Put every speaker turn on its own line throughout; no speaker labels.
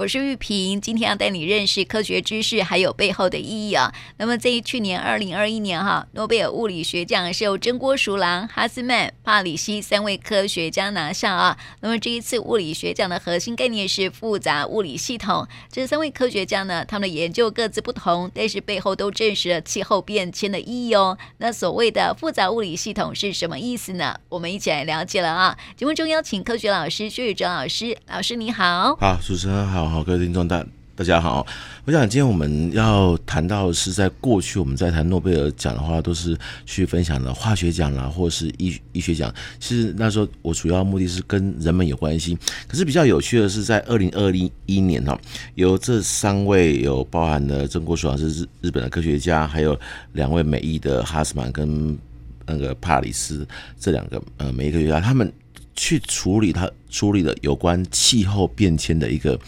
我是玉萍，今天要带你认识科学知识还有背后的意义啊。那么在去年二零二一年哈，诺贝尔物理学奖是由真锅熟郎、哈斯曼、帕里西三位科学家拿下啊。那么这一次物理学奖的核心概念是复杂物理系统。这三位科学家呢，他们的研究各自不同，但是背后都证实了气候变迁的意义哦。那所谓的复杂物理系统是什么意思呢？我们一起来了解了啊。节目中邀请科学老师薛宇哲老师，老师你好。
好，主持人好，好，各位听众大大家好。我想今天我们要谈到的是，在过去我们在谈诺贝尔奖的话，都是去分享的化学奖啦，或者是医医学奖。其实那时候我主要目的是跟人们有关系。可是比较有趣的是，在二零二零一年哈，有这三位有包含了真锅淑郎是日日本的科学家，还有两位美裔的哈斯曼跟那个帕里斯这两个呃美裔科学家，他们。去处理他，处理了有关气候变迁的一个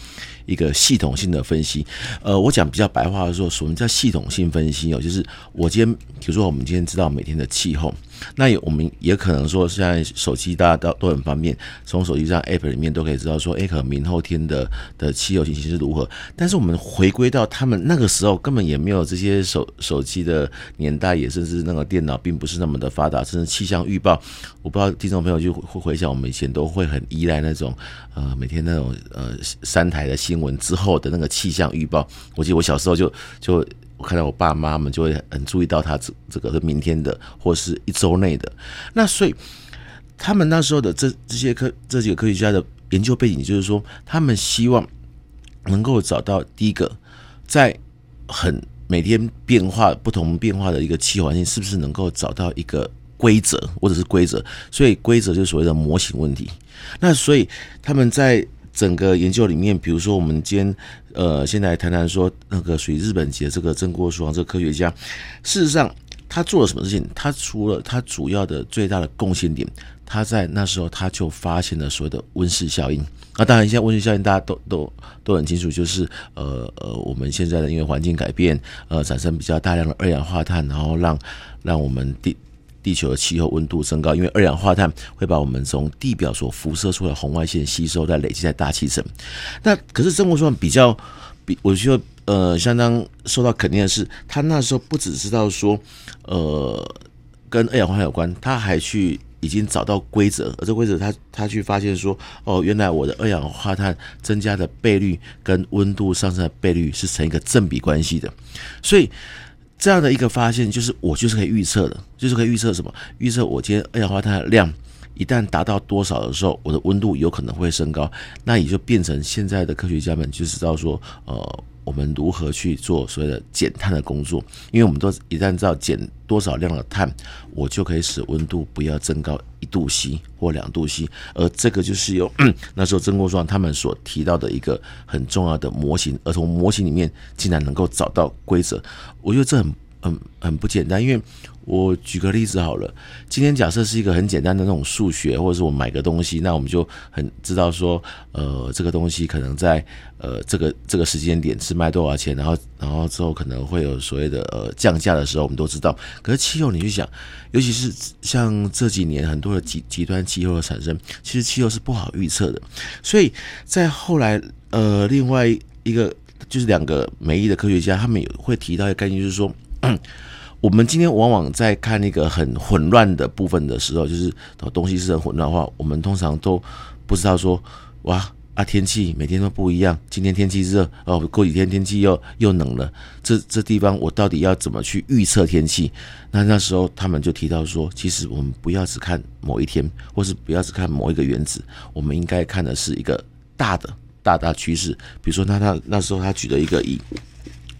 一个系统性的分析。呃，我讲比较白话的说，什么叫系统性分析哦？就是我今天，比如说我们今天知道每天的气候。那也我们也可能说，现在手机大家都都很方便，从手机上 App 里面都可以知道说，哎，可能明后天的的气候情形是如何。但是我们回归到他们那个时候，根本也没有这些手手机的年代，也甚至那个电脑并不是那么的发达，甚至气象预报，我不知道听众朋友就会回想，我们以前都会很依赖那种呃每天那种呃三台的新闻之后的那个气象预报。我记得我小时候就就。我看到我爸妈们就会很注意到他这这个是明天的，或是一周内的。那所以他们那时候的这这些科这几个科学家的研究背景，就是说他们希望能够找到第一个，在很每天变化不同变化的一个气候环境，是不是能够找到一个规则或者是规则？所以规则就是所谓的模型问题。那所以他们在。整个研究里面，比如说我们今天呃，现在谈谈说那个属于日本籍的这个真锅淑郎这个科学家，事实上他做了什么事情？他除了他主要的最大的贡献点，他在那时候他就发现了所谓的温室效应。那当然，现在温室效应大家都都都很清楚，就是呃呃，我们现在的因为环境改变，呃，产生比较大量的二氧化碳，然后让让我们地。地球的气候温度升高，因为二氧化碳会把我们从地表所辐射出来的红外线吸收，再累积在大气层。那可是真锅淑郎比较比，我觉得呃相当受到肯定的是，他那时候不只知道说呃跟二氧化碳有关，他还去已经找到规则，而这规则他他去发现说哦，原来我的二氧化碳增加的倍率跟温度上升的倍率是成一个正比关系的，所以。这样的一个发现，就是我就是可以预测的，就是可以预测什么？预测我今天二氧化碳的量一旦达到多少的时候，我的温度有可能会升高，那也就变成现在的科学家们就知道说，呃。我们如何去做所谓的减碳的工作？因为我们都一旦知道减多少量的碳，我就可以使温度不要增高一度 C 或两度 C。而这个就是由那时候真锅淑郎他们所提到的一个很重要的模型，而从模型里面竟然能够找到规则，我觉得这很很很不简单，因为。我举个例子好了，今天假设是一个很简单的那种数学，或者是我买个东西，那我们就很知道说，呃，这个东西可能在呃这个这个时间点是卖多少钱，然后然后之后可能会有所谓的呃降价的时候，我们都知道。可是气候，你去想，尤其是像这几年很多的极极端气候的产生，其实气候是不好预测的。所以在后来，呃，另外一个就是两个美丽的科学家，他们也会提到一个概念，就是说。我们今天往往在看那个很混乱的部分的时候，就是东西是很混乱的话，我们通常都不知道说，哇啊，天气每天都不一样，今天天气热哦，过几天天气又又冷了，这这地方我到底要怎么去预测天气？那那时候他们就提到说，其实我们不要只看某一天，或是不要只看某一个原子，我们应该看的是一个大的大大趋势。比如说，那他那时候他举了一个以。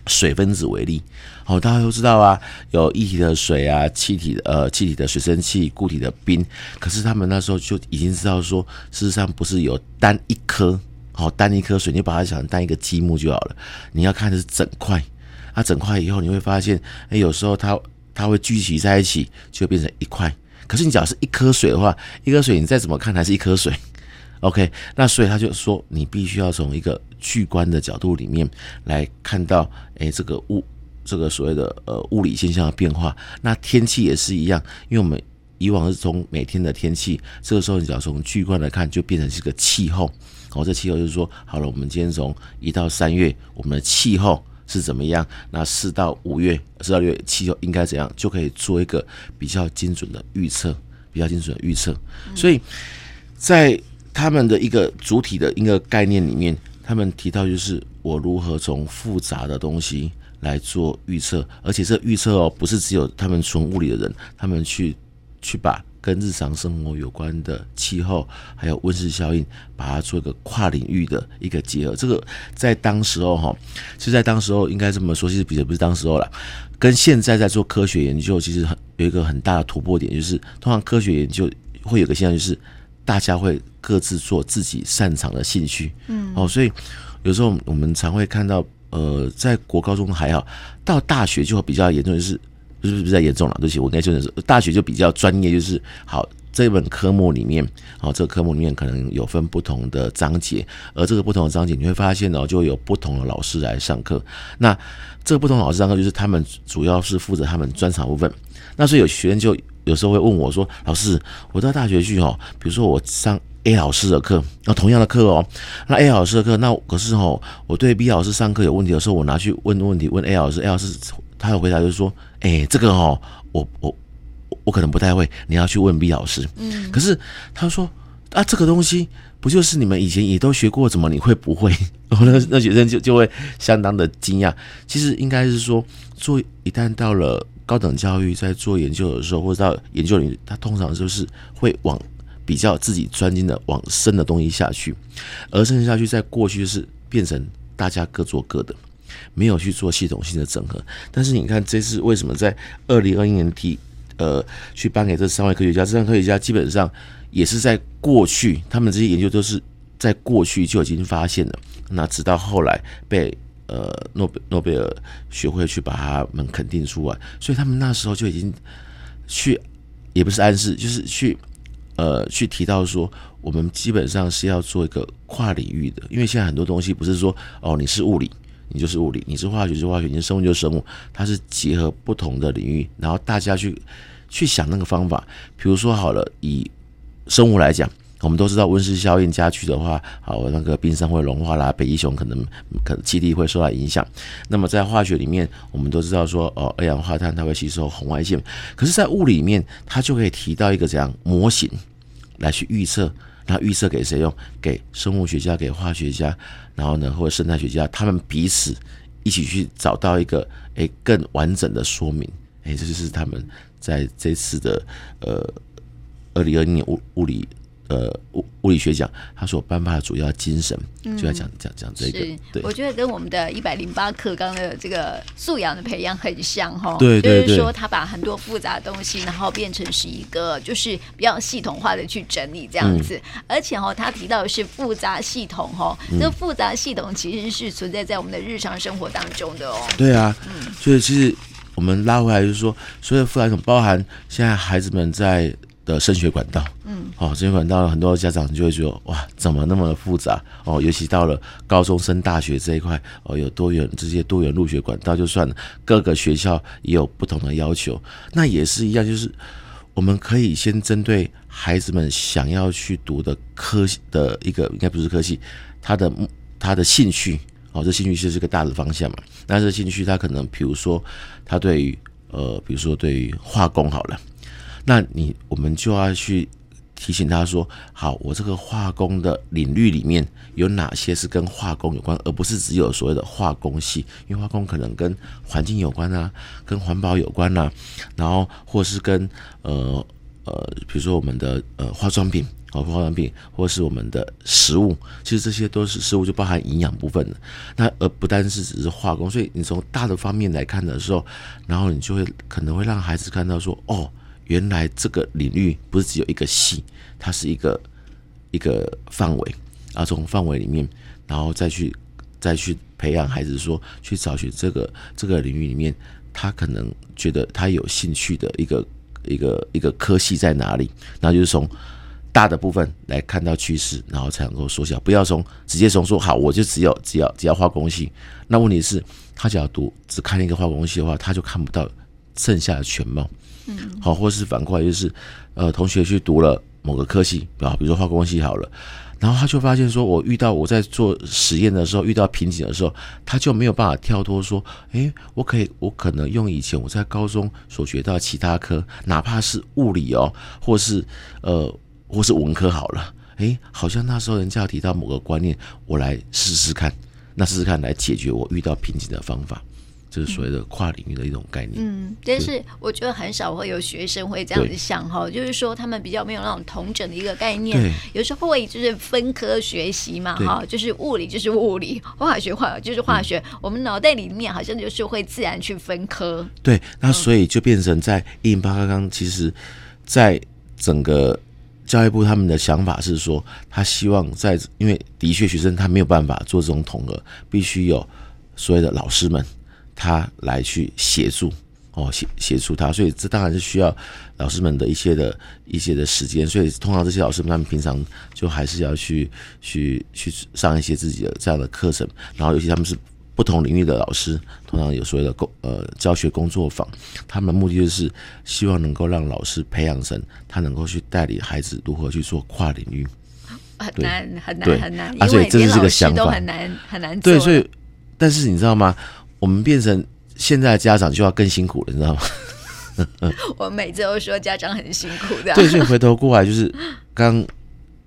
水分子为例，好，大家都知道啊，有液体的水啊，气体呃，气体的水蒸气，固体的冰。可是他们那时候就已经知道说，事实上不是有单一颗，好，单一颗水，你把它想成单一个积木就好了。你要看的是整块，啊，整块以后你会发现，哎，有时候它它会聚集在一起，就变成一块。可是你只要是一颗水的话，一颗水你再怎么看还是一颗水。OK，那所以他就说，你必须要从一个巨观的角度里面来看到，诶，这个物，这个所谓的呃物理现象的变化。那天气也是一样，因为我们以往是从每天的天气，这个时候你只要从巨观来看，就变成是个气候。哦，这气候就是说，好了，我们今天从一到三月，我们的气候是怎么样？那四到五月、四到六月气候应该怎样，就可以做一个比较精准的预测，比较精准的预测。所以在他们的一个主体的一个概念里面，他们提到就是我如何从复杂的东西来做预测，而且这预测哦，不是只有他们纯物理的人，他们去去把。跟日常生活有关的气候，还有温室效应，把它做一个跨领域的一个结合。这个在当时候哈，其实在当时候应该这么说，其实比的不是当时候了。跟现在在做科学研究，其实很有一个很大的突破点，就是通常科学研究会有个现象，就是大家会各自做自己擅长的兴趣。嗯，哦，所以有时候我们常会看到，呃，在国高中还好，到大学就会比较严重，就是。不是不是在严重了，对不起，我应该就是大学就比较专业，就是好这本科目里面，好这个科目里面可能有分不同的章节，而这个不同的章节你会发现哦，就有不同的老师来上课。那这个不同的老师上课，就是他们主要是负责他们专长部分。那所以有学生就有时候会问我说：“老师，我到大学去哦，比如说我上 A 老师的课，那同样的课哦，那 A 老师的课，那可是哦，我对 B 老师上课有问题的时候，我拿去问问题问 A 老师，A 老师。”他的回答就是说：“哎、欸，这个哦，我我我可能不太会，你要去问 B 老师。嗯，可是他说啊，这个东西不就是你们以前也都学过，怎么你会不会？然后那那学生就就会相当的惊讶。其实应该是说，做一旦到了高等教育，在做研究的时候，或者到研究领域，他通常就是会往比较自己专精的往深的东西下去，而深下去，在过去是变成大家各做各的。”没有去做系统性的整合，但是你看这次为什么在二零二一年提呃去颁给这三位科学家？这三位科学家基本上也是在过去，他们这些研究都是在过去就已经发现了，那直到后来被呃诺贝诺贝尔学会去把他们肯定出来，所以他们那时候就已经去也不是暗示，就是去呃去提到说，我们基本上是要做一个跨领域的，因为现在很多东西不是说哦你是物理。你就是物理，你是化学就化学，你是生物就是生物，它是结合不同的领域，然后大家去去想那个方法。比如说好了，以生物来讲，我们都知道温室效应加剧的话，好，那个冰山会融化啦，北极熊可能可能基地会受到影响。那么在化学里面，我们都知道说，哦，二氧化碳它会吸收红外线。可是，在物理里面，它就可以提到一个怎样模型来去预测。那预测给谁用？给生物学家，给化学家，然后呢，或者生态学家，他们彼此一起去找到一个诶更完整的说明。诶，这就是他们在这次的呃二零二零年物物理。呃，物物理学奖，他所颁发的主要精神，就要讲讲讲这个。对，
我觉得跟我们的一百零八课纲的这个素养的培养很像哈。
对对对。
就是说，他把很多复杂的东西，然后变成是一个，就是比较系统化的去整理这样子。嗯、而且哈，他提到的是复杂系统哈，这个复杂系统其实是存在在我们的日常生活当中的哦。
对啊，嗯，所以其实我们拉回来就是说，所有复杂系统包含现在孩子们在。的升学管道，嗯，哦，升学管道，很多家长就会觉得，哇，怎么那么的复杂？哦，尤其到了高中升大学这一块，哦，有多元这些多元入学管道就算了，各个学校也有不同的要求，那也是一样，就是我们可以先针对孩子们想要去读的科的一个，应该不是科系，他的他的兴趣，哦，这兴趣是个大的方向嘛，那这兴趣他可能，比如说他对于，呃，比如说对于化工好了。那你我们就要去提醒他说：好，我这个化工的领域里面有哪些是跟化工有关，而不是只有所谓的化工系，因为化工可能跟环境有关啊，跟环保有关啊，然后或是跟呃呃，比如说我们的呃化妆品啊，化妆品，或是我们的食物，其实这些都是食物就包含营养部分的。那而不单是只是化工，所以你从大的方面来看的时候，然后你就会可能会让孩子看到说：哦。原来这个领域不是只有一个系，它是一个一个范围，然后从范围里面，然后再去再去培养孩子说，去找寻这个这个领域里面，他可能觉得他有兴趣的一个一个一个科系在哪里，然后就是从大的部分来看到趋势，然后才能够缩小，不要从直接从说好，我就只有只要只要化工系，那问题是，他只要读只看一个化工系的话，他就看不到剩下的全貌。嗯，好，或是反过来就是，呃，同学去读了某个科系啊，比如说化工系好了，然后他就发现说，我遇到我在做实验的时候遇到瓶颈的时候，他就没有办法跳脱说，诶，我可以，我可能用以前我在高中所学到其他科，哪怕是物理哦，或是呃，或是文科好了，诶，好像那时候人家要提到某个观念，我来试试看，那试试看来解决我遇到瓶颈的方法。就是所谓的跨领域的一种概念。
嗯，但是我觉得很少会有学生会这样子想哈，就是说他们比较没有那种统整的一个概念。对，有时候会就是分科学习嘛，哈，就是物理就是物理，化学化就是化学。嗯、我们脑袋里面好像就是会自然去分科。
对，那所以就变成在一零八课纲，其实，在整个教育部他们的想法是说，他希望在因为的确学生他没有办法做这种统合，必须有所谓的老师们。他来去协助哦，协协助他，所以这当然是需要老师们的一些的一些的时间，所以通常这些老师们他们平常就还是要去去去上一些自己的这样的课程，然后尤其他们是不同领域的老师，通常有所谓的工呃教学工作坊，他们的目的就是希望能够让老师培养成他能够去带领孩子如何去做跨领域，
很难很难很难，
啊，所以这是这个想法。
很难很难
对，所以但是你知道吗？我们变成现在的家长就要更辛苦了，你知道吗？
我每次都说家长很辛苦的。
对，所以回头过来就是，刚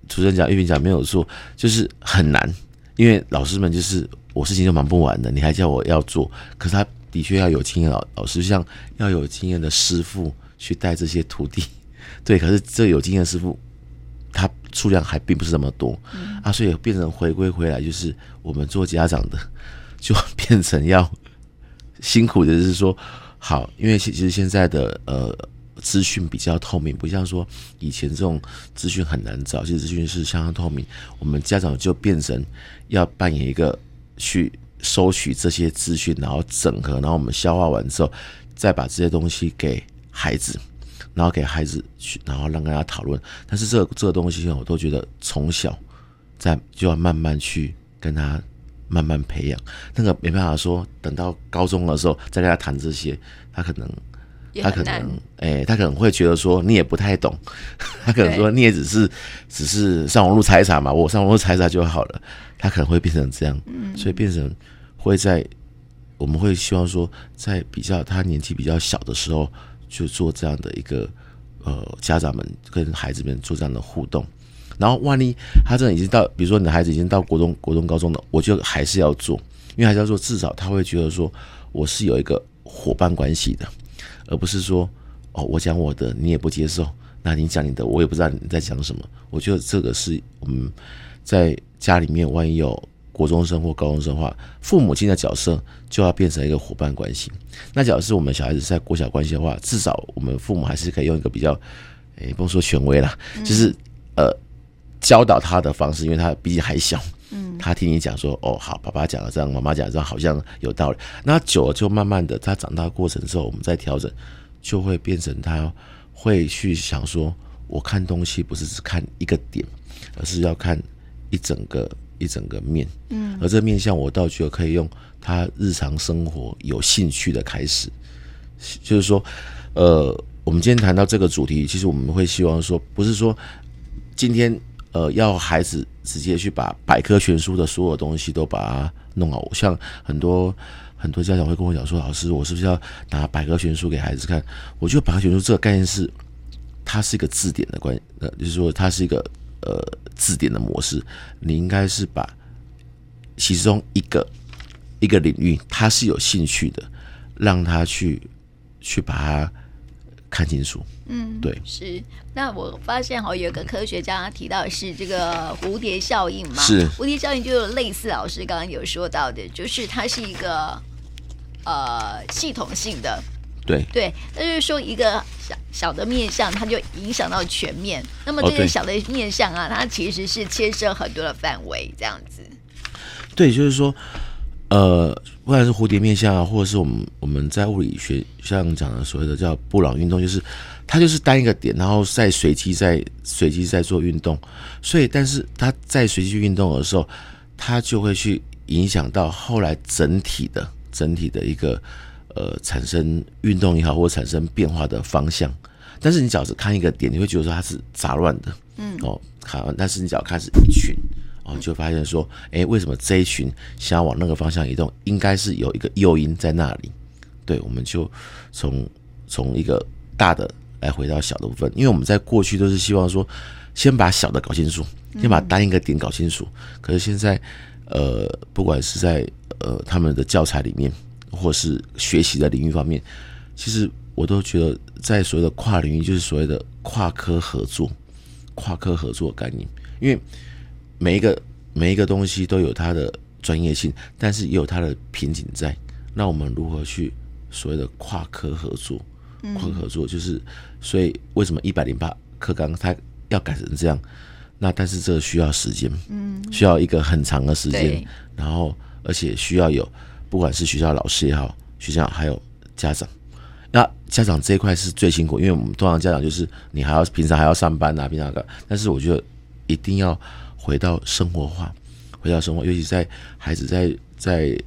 主持人讲、玉萍讲没有错，就是很难，因为老师们就是我事情就忙不完的，你还叫我要做，可是他的确要有经验老老师，像要有经验的师傅去带这些徒弟，对，可是这有经验的师傅他数量还并不是那么多，嗯、啊，所以变成回归回来就是我们做家长的就变成要。辛苦的是说，好，因为其实现在的呃资讯比较透明，不像说以前这种资讯很难找，其实资讯是相当透明。我们家长就变成要扮演一个去收取这些资讯，然后整合，然后我们消化完之后，再把这些东西给孩子，然后给孩子去，然后让大家讨论。但是这个这个东西，我都觉得从小在就要慢慢去跟他。慢慢培养，那个没办法说，等到高中的时候再跟他谈这些，他可能，他可能，哎、欸，他可能会觉得说你也不太懂，他可能说你也只是只是上网络查一查嘛，我上网络查一查就好了，他可能会变成这样，所以变成会在我们会希望说，在比较他年纪比较小的时候，就做这样的一个呃家长们跟孩子们做这样的互动。然后，万一他真的已经到，比如说你的孩子已经到国中、国中、高中了，我就还是要做，因为还是要做，至少他会觉得说我是有一个伙伴关系的，而不是说哦，我讲我的，你也不接受，那你讲你的，我也不知道你在讲什么。我觉得这个是我们在家里面，万一有国中生或高中生的话，父母亲的角色就要变成一个伙伴关系。那假如是我们小孩子在国小关系的话，至少我们父母还是可以用一个比较，诶，不用说权威啦，就是呃。教导他的方式，因为他毕竟还小，嗯，他听你讲说，哦，好，爸爸讲了这样，妈妈讲了这样，好像有道理。那久了就慢慢的，他长大过程之后，我们再调整，就会变成他会去想说，我看东西不是只看一个点，而是要看一整个一整个面，嗯，而这个面向我倒觉得可以用他日常生活有兴趣的开始，就是说，呃，我们今天谈到这个主题，其实我们会希望说，不是说今天。呃，要孩子直接去把百科全书的所有东西都把它弄好。像很多很多家长会跟我讲说：“老师，我是不是要拿百科全书给孩子看？”我觉得百科全书这个概念是，它是一个字典的关，呃，就是说它是一个呃字典的模式。你应该是把其中一个一个领域，他是有兴趣的，让他去去把它。看清楚，嗯，对，
是。那我发现哈，有个科学家提到的是这个蝴蝶效应嘛，
是
蝴蝶效应，就有类似老师刚刚有说到的，就是它是一个呃系统性的，
对
对，那就是说一个小小的面相，它就影响到全面。那么这些小的面相啊，它其实是牵涉很多的范围，这样子。
对，就是说。呃，不管是蝴蝶面相啊，或者是我们我们在物理学上讲的所谓的叫布朗运动，就是它就是单一个点，然后在随机在随机在做运动，所以但是它在随机运动的时候，它就会去影响到后来整体的整体的一个呃产生运动也好，或产生变化的方向。但是你只要是看一个点，你会觉得说它是杂乱的，嗯，哦，好，但是你只要看是一群，哦，就发现说，哎，为什么这一群想要往那个方向移动，应该是有一个诱因在那里。对，我们就从从一个大的来回到小的部分，因为我们在过去都是希望说，先把小的搞清楚，先把单一个点搞清楚。可是现在，呃，不管是在呃他们的教材里面，或是学习的领域方面，其实我都觉得，在所谓的跨领域，就是所谓的跨科合作、跨科合作的概念，因为每一个每一个东西都有它的专业性，但是也有它的瓶颈在。那我们如何去？所谓的跨科合作，跨科合作就是，所以为什么一百零八课纲它要改成这样？那但是这需要时间，嗯，需要一个很长的时间，然后而且需要有，不管是学校老师也好，学校还有家长，那家长这一块是最辛苦，因为我们通常家长就是你还要平常还要上班啊，平常个，但是我觉得一定要回到生活化，回到生活，尤其在孩子在在。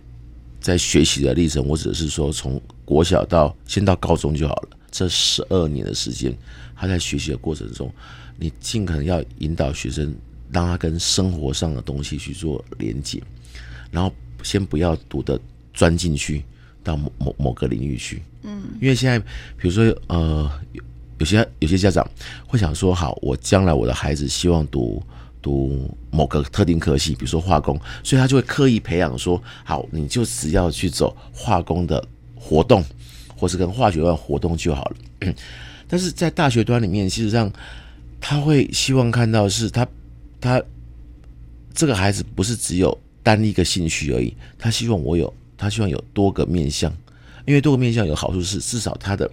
在学习的历程，我只是说从国小到先到高中就好了。这十二年的时间，他在学习的过程中，你尽可能要引导学生，让他跟生活上的东西去做连接，然后先不要读的钻进去到某某某个领域去。嗯，因为现在比如说呃，有有些有些家长会想说，好，我将来我的孩子希望读。读某个特定科系，比如说化工，所以他就会刻意培养说，好，你就只要去走化工的活动，或是跟化学的活动就好了。但是在大学端里面，其实上他会希望看到是他他这个孩子不是只有单一个兴趣而已，他希望我有，他希望有多个面向，因为多个面向有好处是，至少他的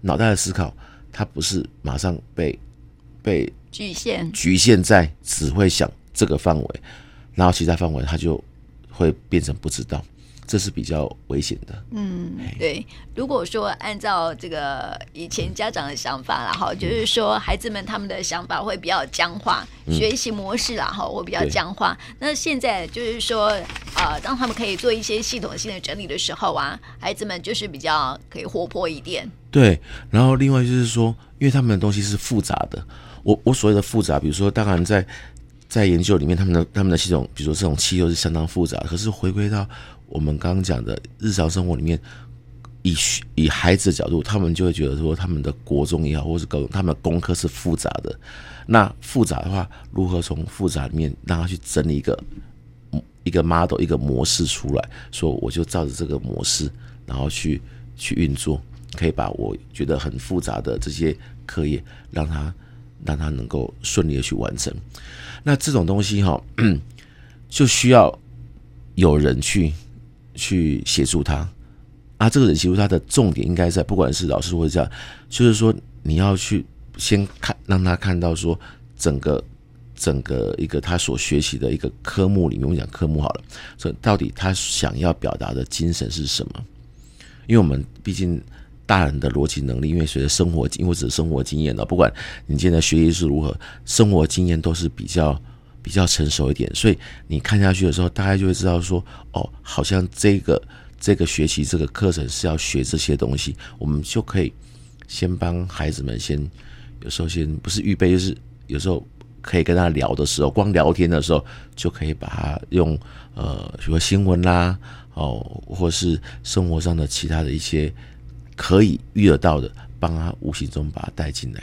脑袋的思考，他不是马上被被。
局限
局限在只会想这个范围，然后其他范围他就会变成不知道，这是比较危险的。
嗯，对。如果说按照这个以前家长的想法，然后就是说孩子们他们的想法会比较僵化，嗯、学习模式然后会比较僵化。那现在就是说，呃，当他们可以做一些系统性的整理的时候啊，孩子们就是比较可以活泼一点。
对。然后另外就是说，因为他们的东西是复杂的。我我所谓的复杂，比如说，当然在在研究里面，他们的他们的系统，比如说这种气候是相当复杂。可是回归到我们刚刚讲的日常生活里面，以以孩子的角度，他们就会觉得说，他们的国中也好，或是高中，他们的功课是复杂的。那复杂的话，如何从复杂里面让他去整理一个一个 model 一个模式出来，说我就照着这个模式，然后去去运作，可以把我觉得很复杂的这些课业让他。让他能够顺利的去完成，那这种东西哈，就需要有人去去协助他啊。这个人协助他的重点应该在，不管是老师或者这样，就是说你要去先看，让他看到说整个整个一个他所学习的一个科目里面，我们讲科目好了，所以到底他想要表达的精神是什么？因为我们毕竟。大人的逻辑能力，因为随着生活经或者生活经验呢，不管你现在学习是如何，生活经验都是比较比较成熟一点，所以你看下去的时候，大概就会知道说，哦，好像这个这个学习这个课程是要学这些东西，我们就可以先帮孩子们先，有时候先不是预备，就是有时候可以跟他聊的时候，光聊天的时候就可以把他用呃，比如说新闻啦，哦，或是生活上的其他的一些。可以遇得到的，帮他无形中把他带进来，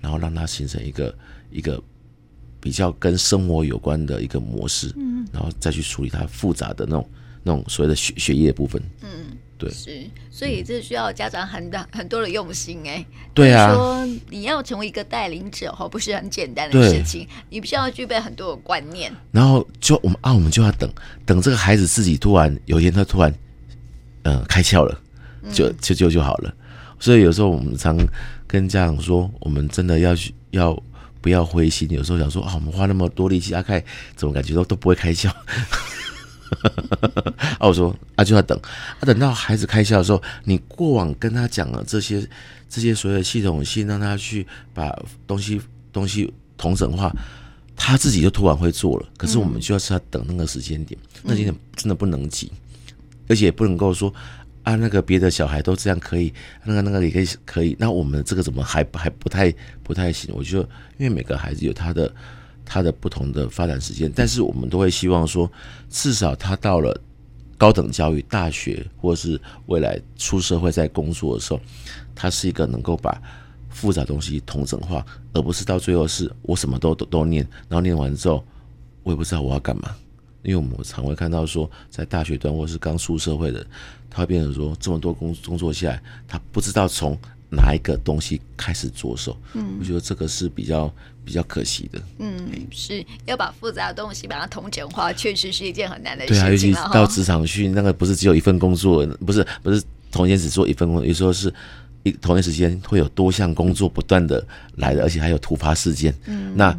然后让他形成一个一个比较跟生活有关的一个模式，嗯，然后再去处理他复杂的那种那种所谓的学学业的部分，嗯，对，
是，所以这需要家长很大很多的用心哎，
对啊，
说你要成为一个带领者哈，不是很简单的事情，你必须要具备很多的观念，
然后就我们啊，我们就要等等这个孩子自己突然有一天他突然嗯、呃、开窍了。就就就就好了，所以有时候我们常跟家长说，我们真的要去要不要灰心？有时候想说啊，我们花那么多力气，阿凯怎么感觉都都不会开窍？啊，我说啊，就要等啊，等到孩子开窍的时候，你过往跟他讲了这些这些所有的系统性，让他去把东西东西同整化，他自己就突然会做了。可是我们就要是要等那个时间点，那点真的不能急，而且也不能够说。啊，那个别的小孩都这样可以，那个那个也可以可以，那我们这个怎么还还不太不太行？我觉得，因为每个孩子有他的他的不同的发展时间，但是我们都会希望说，至少他到了高等教育、大学，或是未来出社会在工作的时候，他是一个能够把复杂东西统整化，而不是到最后是我什么都都都念，然后念完之后，我也不知道我要干嘛。因为我们常会看到说，在大学端或是刚出社会的，他会变成说这么多工工作下来，他不知道从哪一个东西开始着手。嗯，我觉得这个是比较比较可惜的。
嗯，是要把复杂的东西把它统整化，确实是一件很难的事
情。对啊，尤其到
职
场去，那个不是只有一份工作，不是不是同时间只做一份工作，有时候是一同一时间会有多项工作不断的来的，而且还有突发事件。嗯，那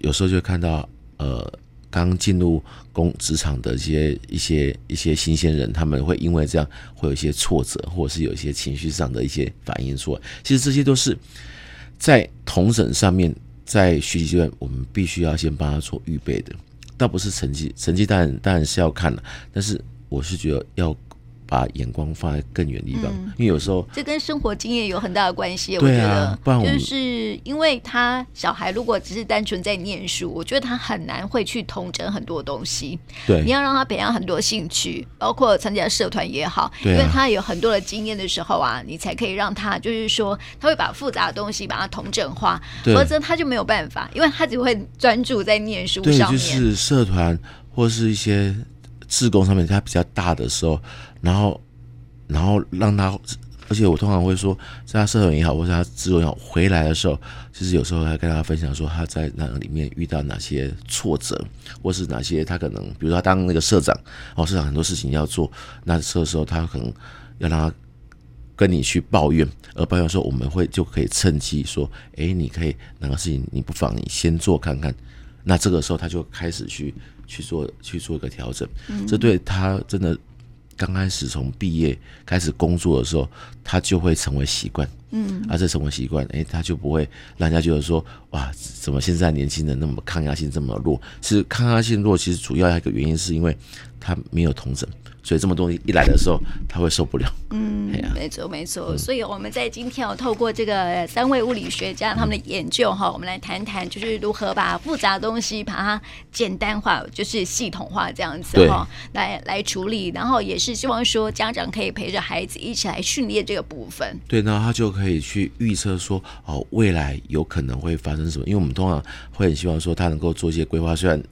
有时候就会看到呃。刚进入工职场的一些一些一些新鲜人，他们会因为这样会有一些挫折，或者是有一些情绪上的一些反应出来。其实这些都是在同审上面，在学习阶段，我们必须要先帮他做预备的。倒不是成绩，成绩当然当然是要看的，但是我是觉得要。把眼光放在更远的地方，嗯，因为有时候
这跟生活经验有很大的关系。
对啊，
我觉得就是因为他小孩如果只是单纯在念书，我觉得他很难会去统整很多东西。
对，
你要让他培养很多兴趣，包括参加社团也好，因为他有很多的经验的时候啊，你才可以让他就是说他会把复杂的东西把它统整化，否则他就没有办法，因为他只会专注在念书上面。
对，就是社团或是一些志工上面，他比较大的时候。然后，然后让他，而且我通常会说，在他社团也好，或者他志工也好，回来的时候，其实有时候还跟他分享说他在那里面遇到哪些挫折，或是哪些他可能，比如说他当那个社长，哦，社长很多事情要做，那这时候他可能要让他跟你去抱怨，而抱怨说，我们会就可以趁机说，哎，你可以哪个事情你不妨你先做看看，那这个时候他就开始去去做去做一个调整，嗯，这对他真的。刚开始从毕业开始工作的时候，他就会成为习惯，嗯，啊这生活习惯，哎，他就不会让人家觉得说，哇，怎么现在年轻人那么抗压性这么弱？其实抗压性弱，其实主要一个原因是因为他没有同枕。所以这么多东西一来的时候，他会受不了。嗯，
没错没错。所以我们在今天哦透过这个三位物理学家他们的研究哈，我们来谈谈就是如何把复杂的东西把它简单化，就是系统化这样子哈，来来处理。然后也是希望说家长可以陪着孩子一起来训练这个部分。
对，然后他就可以去预测说哦，未来有可能会发生什么？因为我们通常会很希望说他能够做一些规划，虽然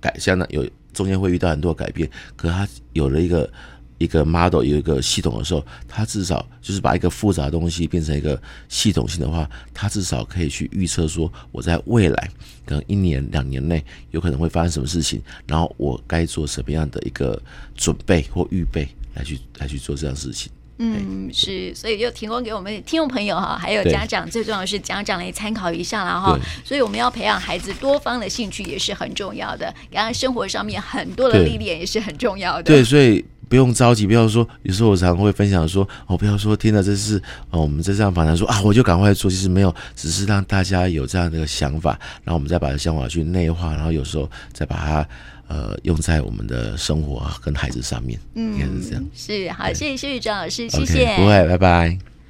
改相当有。中间会遇到很多改变，可他有了一个一个 model，有一个系统的时候，他至少就是把一个复杂的东西变成一个系统性的话，他至少可以去预测说，我在未来可能一年两年内有可能会发生什么事情，然后我该做什么样的一个准备或预备来去来去做这样事情。
嗯，是，所以就提供给我们听众朋友哈，还有家长，最重要的是家长来参考一下了哈。所以我们要培养孩子多方的兴趣也是很重要的，然后生活上面很多的历练也是很重要的。
对，所以不用着急，不要说，有时候我常常会分享说，哦，不要说听了这是哦，我们在这样访谈说啊，我就赶快做，其实没有，只是让大家有这样的一个想法，然后我们再把这想法去内化，然后有时候再把它。呃，用在我们的生活跟孩子上面，嗯，应该是这样。
是，好，谢谢谢谢张老师，谢谢，
不会，拜拜。